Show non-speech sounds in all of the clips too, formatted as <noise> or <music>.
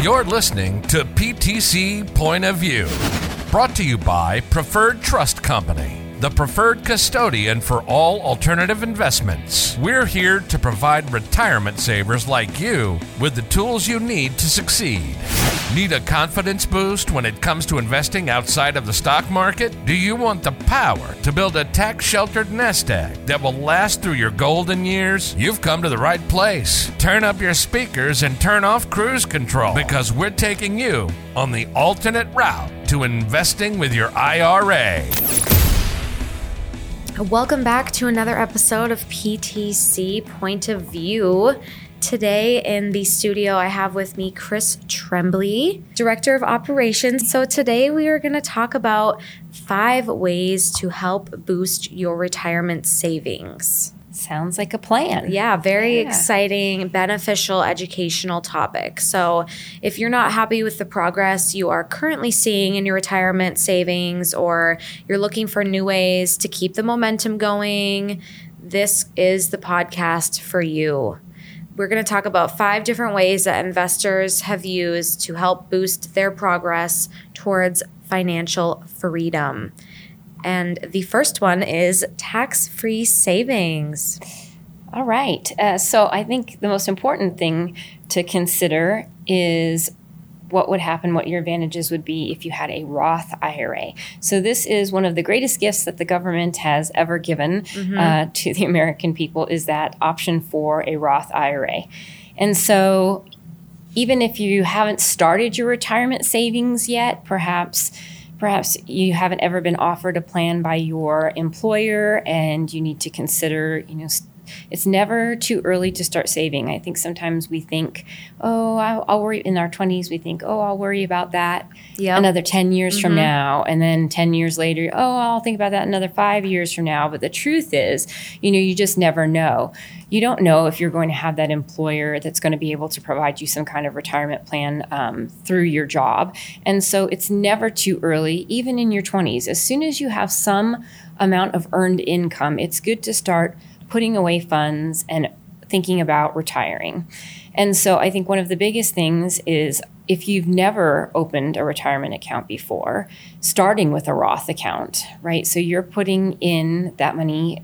You're listening to PTC Point of View, brought to you by Preferred Trust Company, the preferred custodian for all alternative investments. We're here to provide retirement savers like you with the tools you need to succeed. Need a confidence boost when it comes to investing outside of the stock market? Do you want the power to build a tax sheltered nest egg that will last through your golden years? You've come to the right place. Turn up your speakers and turn off cruise control because we're taking you on the alternate route to investing with your IRA. Welcome back to another episode of PTC Point of View. Today in the studio, I have with me Chris Trembley, Director of Operations. So, today we are going to talk about five ways to help boost your retirement savings. Sounds like a plan. Yeah, very Yeah. exciting, beneficial, educational topic. So, if you're not happy with the progress you are currently seeing in your retirement savings, or you're looking for new ways to keep the momentum going, this is the podcast for you. We're going to talk about five different ways that investors have used to help boost their progress towards financial freedom. And the first one is tax free savings. All right. Uh, so I think the most important thing to consider is what would happen, what your advantages would be if you had a Roth IRA. So this is one of the greatest gifts that the government has ever given uh, to the American people is that option for a Roth IRA. And so even if you haven't started your retirement savings yet, perhaps perhaps you haven't ever been offered a plan by your employer and you need to consider, you know, it's never too early to start saving. I think sometimes we think, oh, I'll, I'll worry in our 20s, we think, oh, I'll worry about that Yep. another 10 years from now. And then 10 years later, oh, I'll think about that another five years from now. But the truth is, you know, you just never know. You don't know if you're going to have that employer that's going to be able to provide you some kind of retirement plan um, through your job. And so it's never too early, even in your 20s. As soon as you have some amount of earned income, it's good to start putting away funds and thinking about retiring. And so I think one of the biggest things is if you've never opened a retirement account before, starting with a Roth account, right? So you're putting in that money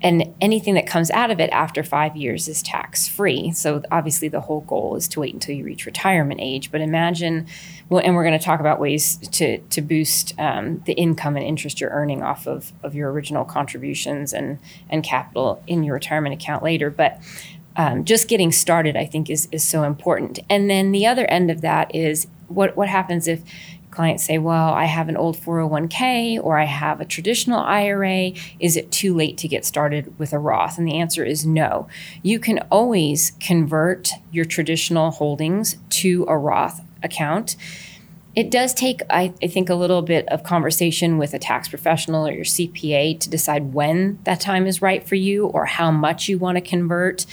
and anything that comes out of it after five years is tax free. So obviously, the whole goal is to wait until you reach retirement age. But imagine, and we're going to talk about ways to to boost um, the income and interest you're earning off of of your original contributions and and capital in your retirement account later. But um, just getting started, I think, is is so important. And then the other end of that is what what happens if clients say, Well, I have an old 401k or I have a traditional IRA. Is it too late to get started with a Roth? And the answer is no. You can always convert your traditional holdings to a Roth account. It does take, I, I think, a little bit of conversation with a tax professional or your CPA to decide when that time is right for you or how much you want to convert.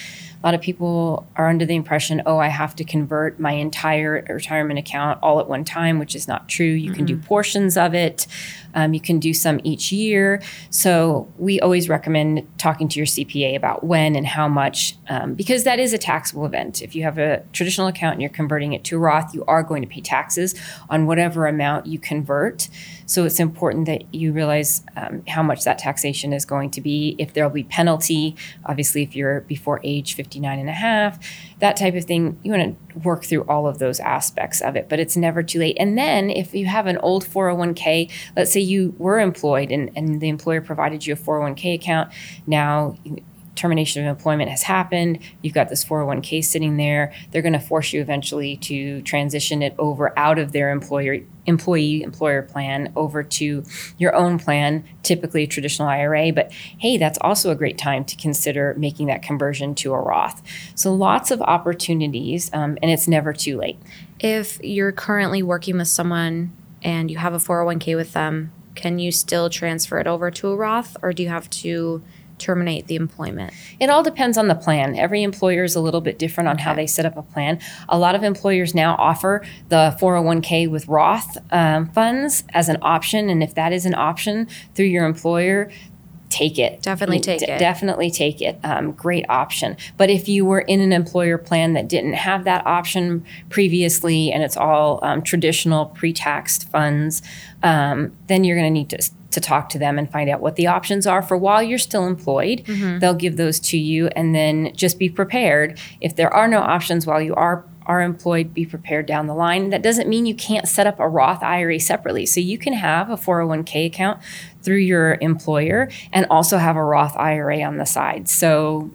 A lot of people are under the impression, oh, I have to convert my entire retirement account all at one time, which is not true. You can do mm-hmm. portions of it. Um, you can do some each year. So we always recommend talking to your CPA about when and how much, um, because that is a taxable event. If you have a traditional account and you're converting it to Roth, you are going to pay taxes on whatever amount you convert. So it's important that you realize um, how much that taxation is going to be, if there'll be penalty, obviously, if you're before age 59 and a half, that type of thing. You want to work through all of those aspects of it, but it's never too late. And then if you have an old 401k, let's say you were employed and, and the employer provided you a 401k account, now termination of employment has happened. You've got this 401k sitting there. They're going to force you eventually to transition it over out of their employer employee employer plan over to your own plan, typically a traditional IRA. But hey, that's also a great time to consider making that conversion to a Roth. So lots of opportunities, um, and it's never too late. If you're currently working with someone and you have a 401k with them, can you still transfer it over to a Roth or do you have to terminate the employment? It all depends on the plan. Every employer is a little bit different on how they set up a plan. A lot of employers now offer the 401k with Roth um, funds as an option. And if that is an option through your employer, take it. Definitely take D- it. Definitely take it. Um, great option. But if you were in an employer plan that didn't have that option previously and it's all um, traditional pre taxed funds, um, then you're going to need to. To talk to them and find out what the options are for while you're still employed. They'll give those to you, and then just be prepared. If there are no options while you are are employed, be prepared down the line. That doesn't mean you can't set up a Roth IRA separately. So you can have a 401k account through your employer and also have a Roth IRA on the side. So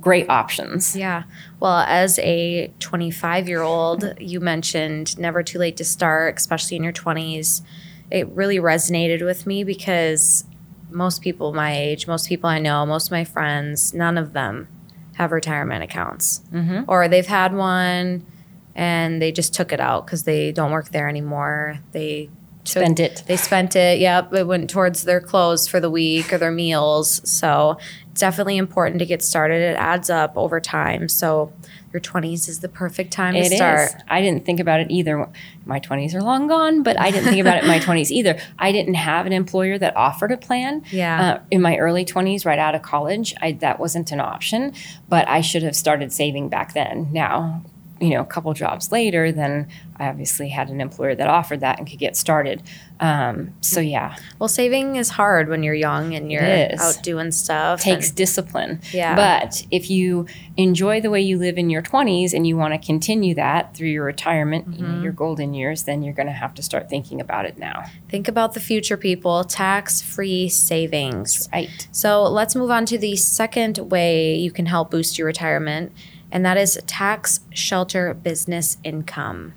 great options. Yeah. Well, as a 25 year old, you mentioned never too late to start, especially in your 20s. It really resonated with me because most people my age, most people I know, most of my friends, none of them have retirement accounts. Mm-hmm. Or they've had one and they just took it out because they don't work there anymore. They Spend it. They spent it. Yep. It went towards their clothes for the week or their meals. So it's definitely important to get started. It adds up over time. So your 20s is the perfect time It to is. start. I didn't think about it either. My 20s are long gone, but I didn't think about it in my <laughs> 20s either. I didn't have an employer that offered a plan. Yeah. Uh, in my early 20s, right out of college, I, that wasn't an option, but I should have started saving back then. Now, you know, a couple jobs later, then I obviously had an employer that offered that and could get started. Um, so yeah, Well, saving is hard when you're young and you're out doing stuff. takes and- discipline. Yeah. But if you enjoy the way you live in your 20s and you want to continue that through your retirement, Mm-hmm. know, your golden years, then you're going to have to start thinking about it now. think about the future, people. Tax free savings. Right. So let's move on to the second way you can help boost your retirement, and that is tax shelter business income.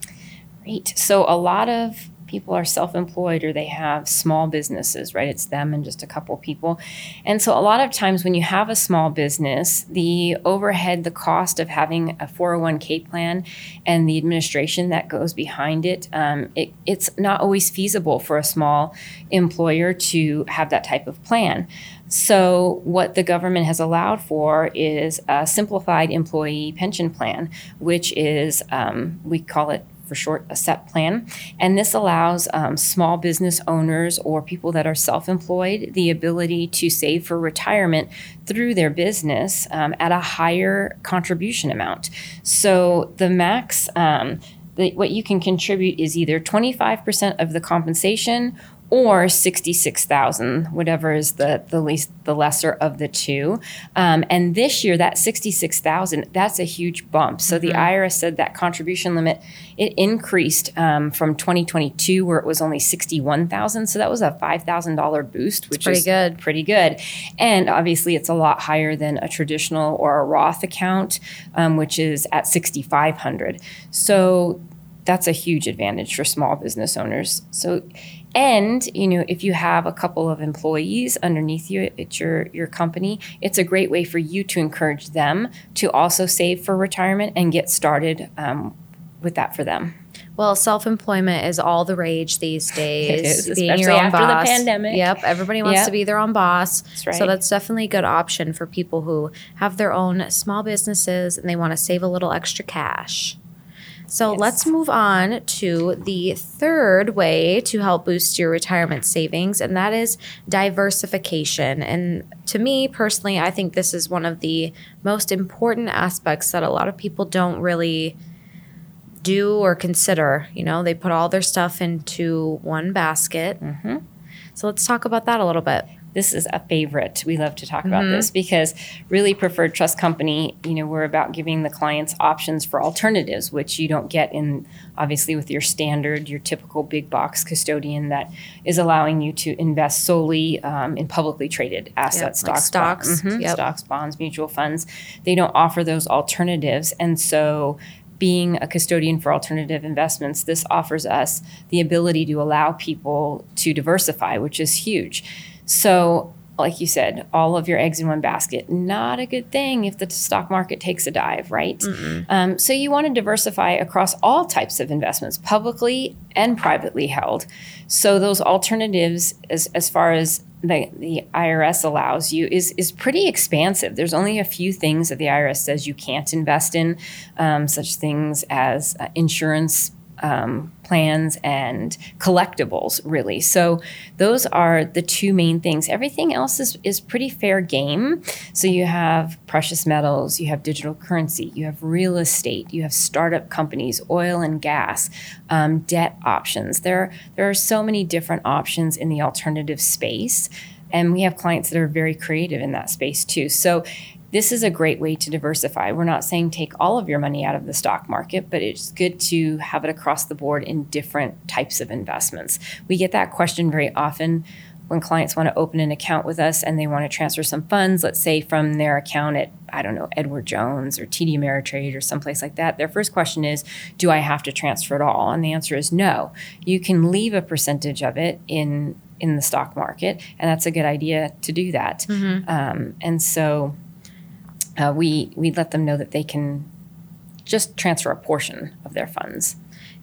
Great. So a lot of people are self-employed or they have small businesses, right? It's them and just a couple people. And so a lot of times when you have a small business, the overhead, the cost of having a 401k plan and the administration that goes behind it, um, it it's not always feasible for a small employer to have that type of plan. So, what the government has allowed for is a simplified employee pension plan, which is, um, we call it for short, a SEP plan. And this allows um, small business owners or people that are self employed the ability to save for retirement through their business um, at a higher contribution amount. So, the max. Um, the, what you can contribute is either 25% of the compensation or 66,000, whatever is the, the least, the lesser of the two. Um, and this year, that 66,000, that's a huge bump. So the IRS said that contribution limit, it increased um, from 2022 where it was only 61,000. So that was a $5,000 boost, which is pretty is good. pretty good. And obviously, it's a lot higher than a traditional or a Roth account, um, which is at 6,500. So that's a huge advantage for small business owners. So, and you know, if you have a couple of employees underneath you at your your company, it's a great way for you to encourage them to also save for retirement and get started um, with that for them. Well, self employment is all the rage these <laughs> days. is, being your especially own after the boss. pandemic. Yep, everybody wants Yep. to be their own boss. That's right. So that's definitely a good option for people who have their own small businesses and they want to save a little extra cash. So Yes. let's move on to the third way to help boost your retirement savings, and that is diversification. And to me personally, I think this is one of the most important aspects that a lot of people don't really do or consider. You know, they put all their stuff into one basket. Mm-hmm. So let's talk about that a little bit. This is a favorite. We love to talk about this because really preferred trust company, you know, we're about giving the clients options for alternatives, which you don't get in obviously with your standard, your typical big box custodian that is allowing you to invest solely um, in publicly traded assets, like stocks, stocks. mhm, Yep. stocks, bonds, mutual funds. They don't offer those alternatives. And so being a custodian for alternative investments, this offers us the ability to allow people to diversify, which is huge. So, like you said, all of your eggs in one basket, not a good thing if the stock market takes a dive, right? Um, so, you want to diversify across all types of investments, publicly and privately held. So, those alternatives, as, as far as the, the IRS allows you is is pretty expansive. There's only a few things that the IRS says you can't invest in, um, such things as uh, insurance um, plans and collectibles, really. So those are the two main things. Everything else is, is pretty fair game. So you have precious metals, you have digital currency, you have real estate, you have startup companies, oil and gas, um, debt options. There, there are so many different options in the alternative space. And we have clients that are very creative in that space too. So this is a great way to diversify. We're not saying take all of your money out of the stock market, but it's good to have it across the board in different types of investments. We get that question very often when clients want to open an account with us and they want to transfer some funds, let's say from their account at, I don't know, Edward Jones or TD Ameritrade or someplace like that, their first question is, Do I have to transfer it all? And the answer is no. You can leave a percentage of it in in the stock market, and that's a good idea to do that. Mm-hmm. Um, and so uh, we we let them know that they can just transfer a portion of their funds.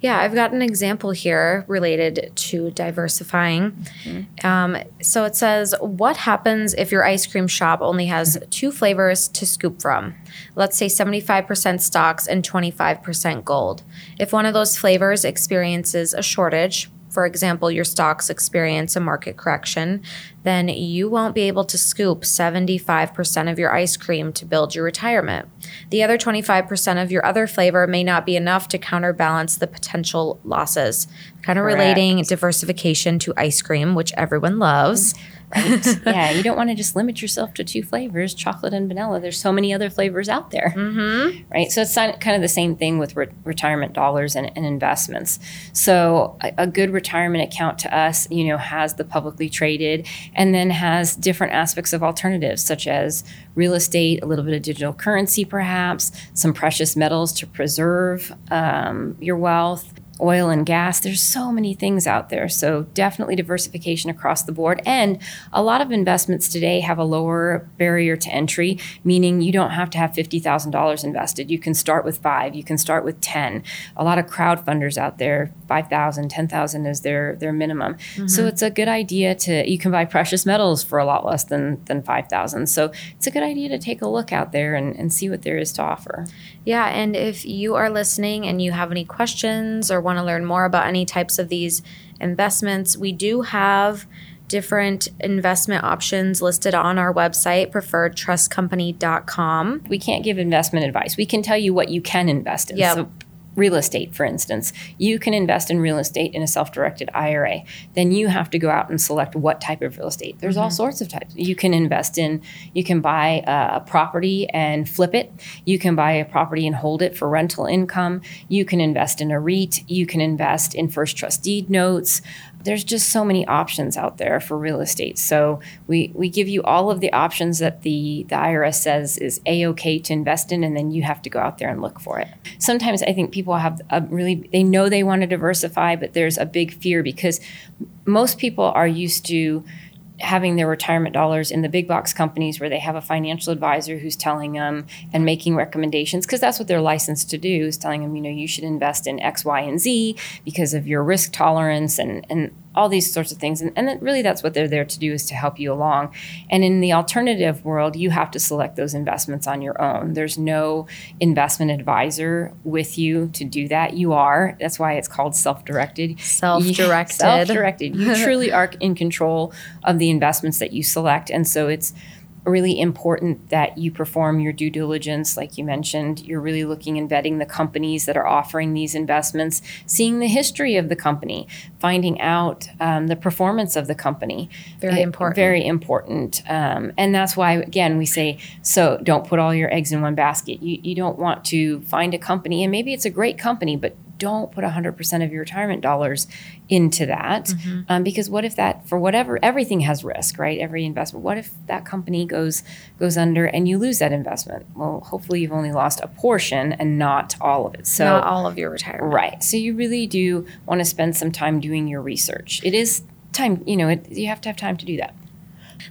Yeah, I've got an example here related to diversifying. Mm-hmm. Um, so it says, What happens if your ice cream shop only has mm-hmm. two flavors to scoop from? Let's say 75% stocks and 25% gold. If one of those flavors experiences a shortage, for example, your stocks experience a market correction, then you won't be able to scoop 75% of your ice cream to build your retirement. The other 25% of your other flavor may not be enough to counterbalance the potential losses. Kind of relating diversification to ice cream, which everyone loves right? <laughs> yeah, you don't want to just limit yourself to two flavors, chocolate and vanilla. There's so many other flavors out there, mm-hmm. right? So it's kind of the same thing with re- retirement dollars and, and investments. So a, a, good retirement account to us, you know, has the publicly traded, and then has different aspects of alternatives such as real estate, a little bit of digital currency, perhaps some precious metals to preserve um, your wealth oil and gas. There's so many things out there. So definitely diversification across the board. And a lot of investments today have a lower barrier to entry, meaning you don't have to have $50,000 invested. You can start with five, you can start with 10. A lot of crowd funders out there, 5,000, 10,000 is their, their minimum. Mm-hmm. So it's a good idea to, you can buy precious metals for a lot less than, than 5,000. So it's a good idea to take a look out there and, and see what there is to offer. Yeah. And if you are listening and you have any questions or want to learn more about any types of these investments, we do have different investment options listed on our website, preferredtrustcompany.com. We can't give investment advice. We can tell you what you can invest in. Yep. So real estate, for instance, you can invest in real estate in a self directed IRA. Then you have to go out and select what type of real estate. There's mm-hmm. all sorts of types. You can invest in, you can buy a property and flip it. You can buy a property and hold it for rental income. You can invest in a REIT. You can invest in first trust deed notes there's just so many options out there for real estate. So we, we give you all of the options that the, the IRS says is a okay to invest in, and then you have to go out there and look for it. Sometimes I think people have a really they know they want to diversify, but there's a big fear because most people are used to having their retirement dollars in the big box companies where they have a financial advisor who's telling them and making recommendations because that's what they're licensed to do is telling them you know you should invest in x y and z because of your risk tolerance and and all these sorts of things. And, and really, that's what they're there to do is to help you along. And in the alternative world, you have to select those investments on your own. There's no investment advisor with you to do that. You are. That's why it's called self <laughs> directed. Self directed. Self directed. You truly <laughs> are in control of the investments that you select. And so it's, really important that you perform your due diligence, like you mentioned. You're really looking and vetting the companies that are offering these investments, seeing the history of the company, finding out um, the performance of the company. Very it, important. Very important. Um, and that's why, again, we say so don't put all your eggs in one basket. You, you don't want to find a company, and maybe it's a great company, but don't put 100% of your retirement dollars into that mm-hmm. um, because what if that for whatever everything has risk right? Every investment. What if that company goes goes under and you lose that investment? Well hopefully you've only lost a portion and not all of it. So not all of your retirement. Right. So you really do want to spend some time doing your research. It is time you know it, you have to have time to do that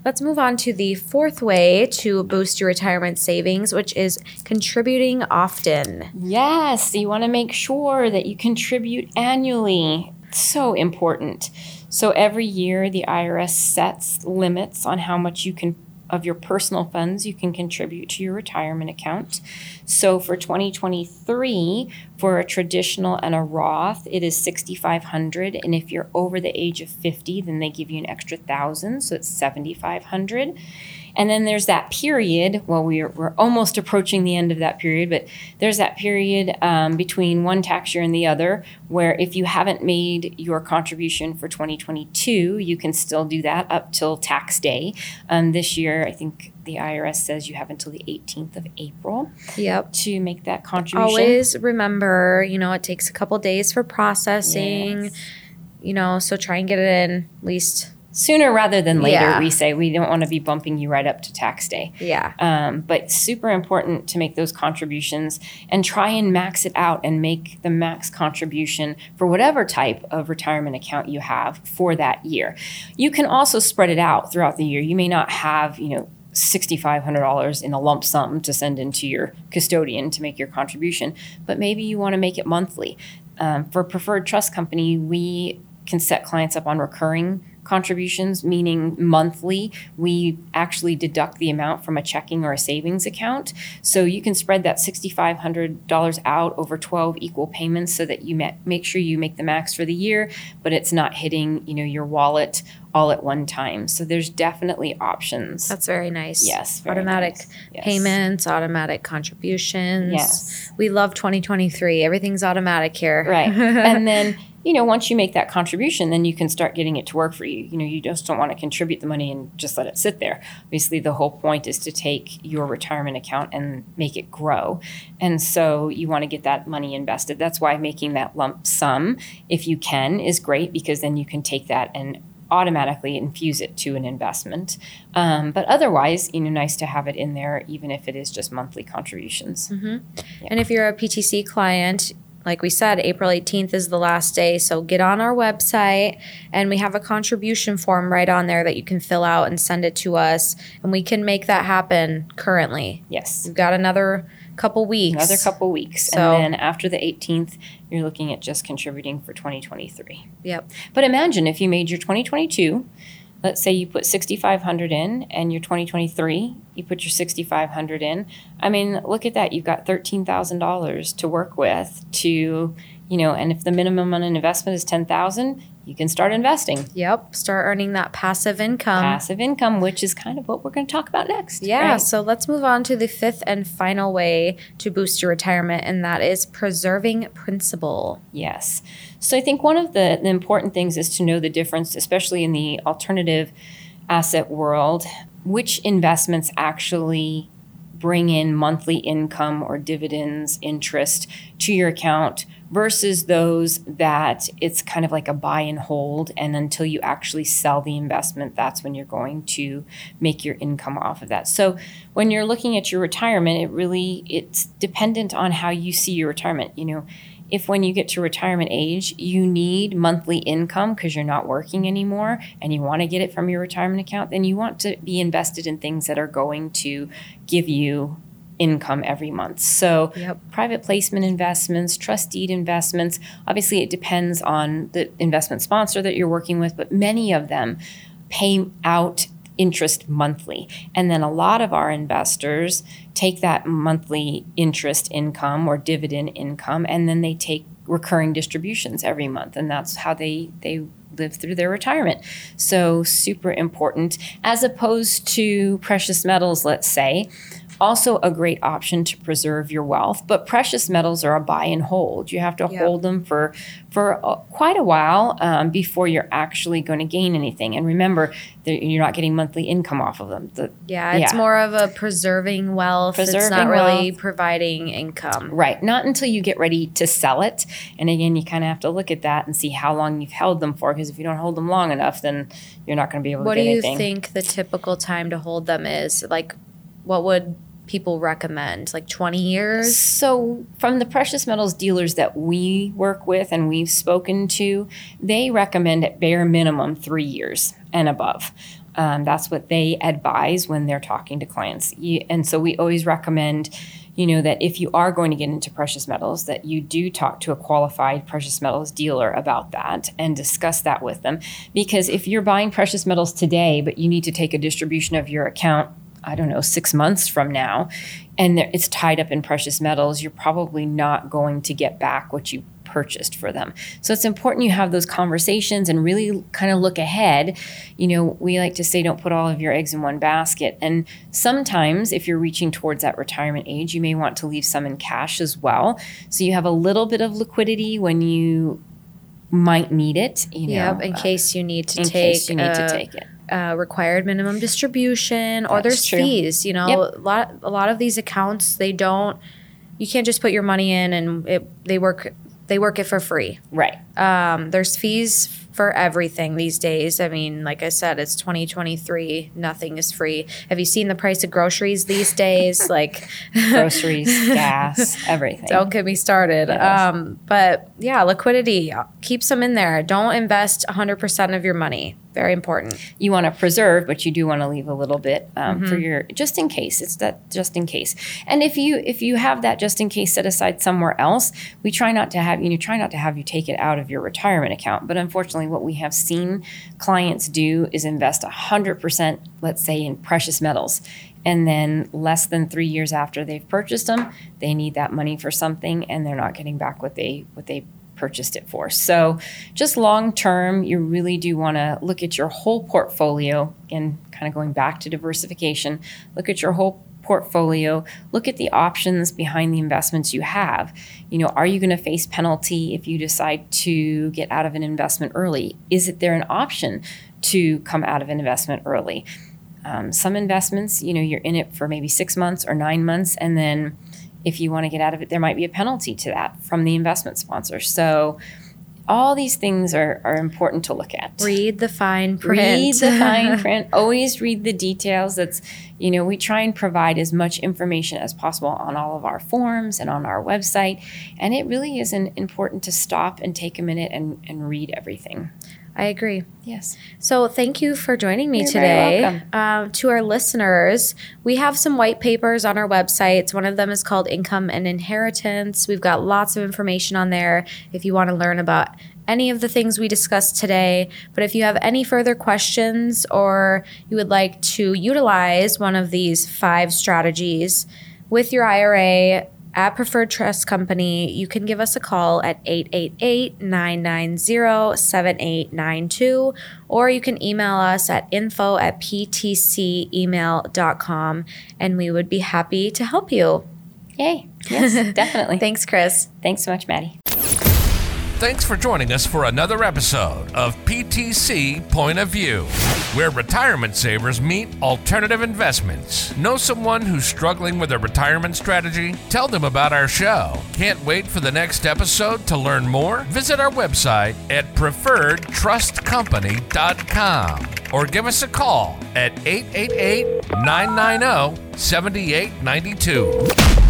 Let's move on to the fourth way to boost your retirement savings, which is contributing often. Yes, you want to make sure that you contribute annually. So important. So every year, the IRS sets limits on how much you can of your personal funds you can contribute to your retirement account. So for 2023, for a traditional and a Roth, it is 6500 and if you're over the age of 50, then they give you an extra 1000, so it's 7500. And then there's that period, well, we're, we're almost approaching the end of that period, but there's that period um, between one tax year and the other where if you haven't made your contribution for 2022, you can still do that up till tax day. Um, this year, I think the IRS says you have until the 18th of April Yep. to make that contribution. Always remember, you know, it takes a couple days for processing, Yes. you know, so try and get it in at least. Sooner rather than later, Yeah. we say we don't want to be bumping you right up to tax day. Yeah. Um, but super important to make those contributions and try and max it out and make the max contribution for whatever type of retirement account you have for that year. You can also spread it out throughout the year. You may not have, you know, $6,500 in a lump sum to send into your custodian to make your contribution, but maybe you want to make it monthly. Um, for Preferred Trust Company, we can set clients up on recurring contributions, meaning monthly. We actually deduct the amount from a checking or a savings account. So you can spread that $6,500 out over 12 equal payments so that you ma- make sure you make the max for the year, but it's not hitting, you know, your wallet all at one time. So there's definitely options. That's very nice. Yes, very automatic nice. Yes. payments, automatic contributions. Yes. We love 2023. Everything's automatic here. Right. and then, <laughs> you know, once you make that contribution, then you can start getting it to work for you. You know, you just don't want to contribute the money and just let it sit there. Obviously, the whole point is to take your retirement account and make it grow. And so you want to get that money invested. That's why making that lump sum, if you can, is great because then you can take that and automatically infuse it to an investment. Um, but otherwise, you know, nice to have it in there, even if it is just monthly contributions. And if you're a PTC client, like we said, April 18th is the last day. So get on our website and we have a contribution form right on there that you can fill out and send it to us. And we can make that happen currently. Yes. We've got another couple weeks. Another couple weeks. So- and then after the 18th, you're looking at just contributing for 2023. Yep. But imagine if you made your 2022, let's say you put 6500 in and your 2023, you put your 6500 in. I mean, look at that. You've got $13,000 to work with to, you know, and if the minimum on an investment is 10,000, you can start investing. Yep. Start earning that passive income. Passive income, which is kind of what we're going to talk about next. Yeah, right? so let's move on to the fifth and final way to boost your retirement, and that is preserving principal. Yes. So I think one of the, the important things is to know the difference, especially in the alternative asset world, which investments actually bring in monthly income or dividends, interest to your account versus those that it's kind of like a buy and hold and until you actually sell the investment that's when you're going to make your income off of that. So when you're looking at your retirement, it really it's dependent on how you see your retirement, you know if when you get to retirement age, you need monthly income because you're not working anymore and you want to get it from your retirement account, then you want to be invested in things that are going to give you income every month. So, Yep. private placement investments, trust deed investments, obviously it depends on the investment sponsor that you're working with, but many of them pay out interest monthly. And then a lot of our investors take that monthly interest income or dividend income and then they take recurring distributions every month and that's how they they live through their retirement. So super important as opposed to precious metals let's say also a great option to preserve your wealth but precious metals are a buy and hold you have to Yeah. hold them for for quite a while um, before you're actually going to gain anything and remember you're not getting monthly income off of them the, Yeah, it's Yeah. more of a preserving wealth. it's Preserving not really wealth. providing income. Right. Not until you get ready to sell it. And again, you kind of have to look at that and see how long you've held them for. Because if you don't hold them long enough, then you're not going to be able to. What do you think the typical time to hold them is? Like, what would people recommend? Like 20 years? So, from the precious metals dealers that we work with and we've spoken to, they recommend at bare minimum three years and above. Um, that's what they advise when they're talking to clients. You, and so, we always recommend, you know, that if you are going to get into precious metals, that you do talk to a qualified precious metals dealer about that and discuss that with them. Because if you're buying precious metals today, but you need to take a distribution of your account I don't know, six months from now, and it's tied up in precious metals, you're probably not going to get back what you purchased for them. So it's important you have those conversations and really kind of look ahead. You know, we like to say don't put all of your eggs in one basket. And sometimes if you're reaching towards that retirement age, you may want to leave some in cash as well. So you have a little bit of liquidity when you might need it. You know, yep, in uh, case you need to in take. Case you need uh, to take it. Uh, required minimum distribution, or That's there's true. fees. You know, yep. a lot a lot of these accounts they don't. You can't just put your money in and it, they work they work it for free. Right. Um, there's fees for everything these days. I mean, like I said, it's 2023. Nothing is free. Have you seen the price of groceries these days? <laughs> like groceries, <laughs> gas, everything. Don't get me started. Um, but yeah, liquidity, keep some in there. Don't invest 100% of your money. Very important. You want to preserve, but you do want to leave a little bit um, mm-hmm. for your just in case. It's that just in case. And if you if you have that just in case set aside somewhere else, we try not to have you know try not to have you take it out of your retirement account. But unfortunately, what we have seen clients do is invest 100%, let's say, in precious metals. And then less than three years after they've purchased them, they need that money for something and they're not getting back what they what they purchased it for. So just long term, you really do want to look at your whole portfolio and kind of going back to diversification, look at your whole portfolio, look at the options behind the investments you have. You know, are you going to face penalty if you decide to get out of an investment early? Is it there an option to come out of an investment early? Um, some investments, you know, you're in it for maybe six months or nine months, and then if you want to get out of it, there might be a penalty to that from the investment sponsor. So, all these things are, are important to look at. Read the fine print. Read the fine <laughs> print. Always read the details. That's, you know, we try and provide as much information as possible on all of our forms and on our website. And it really is an, important to stop and take a minute and, and read everything. I agree. Yes. So thank you for joining me You're today. Um, to our listeners, we have some white papers on our websites. One of them is called Income and Inheritance. We've got lots of information on there if you want to learn about any of the things we discussed today. But if you have any further questions or you would like to utilize one of these five strategies with your IRA, at Preferred Trust Company, you can give us a call at 888 990 7892, or you can email us at info at ptcemail.com, and we would be happy to help you. Yay. Yes, <laughs> definitely. Thanks, Chris. Thanks so much, Maddie. Thanks for joining us for another episode of PTC Point of View, where retirement savers meet alternative investments. Know someone who's struggling with a retirement strategy? Tell them about our show. Can't wait for the next episode to learn more? Visit our website at preferredtrustcompany.com or give us a call at 888 990 7892.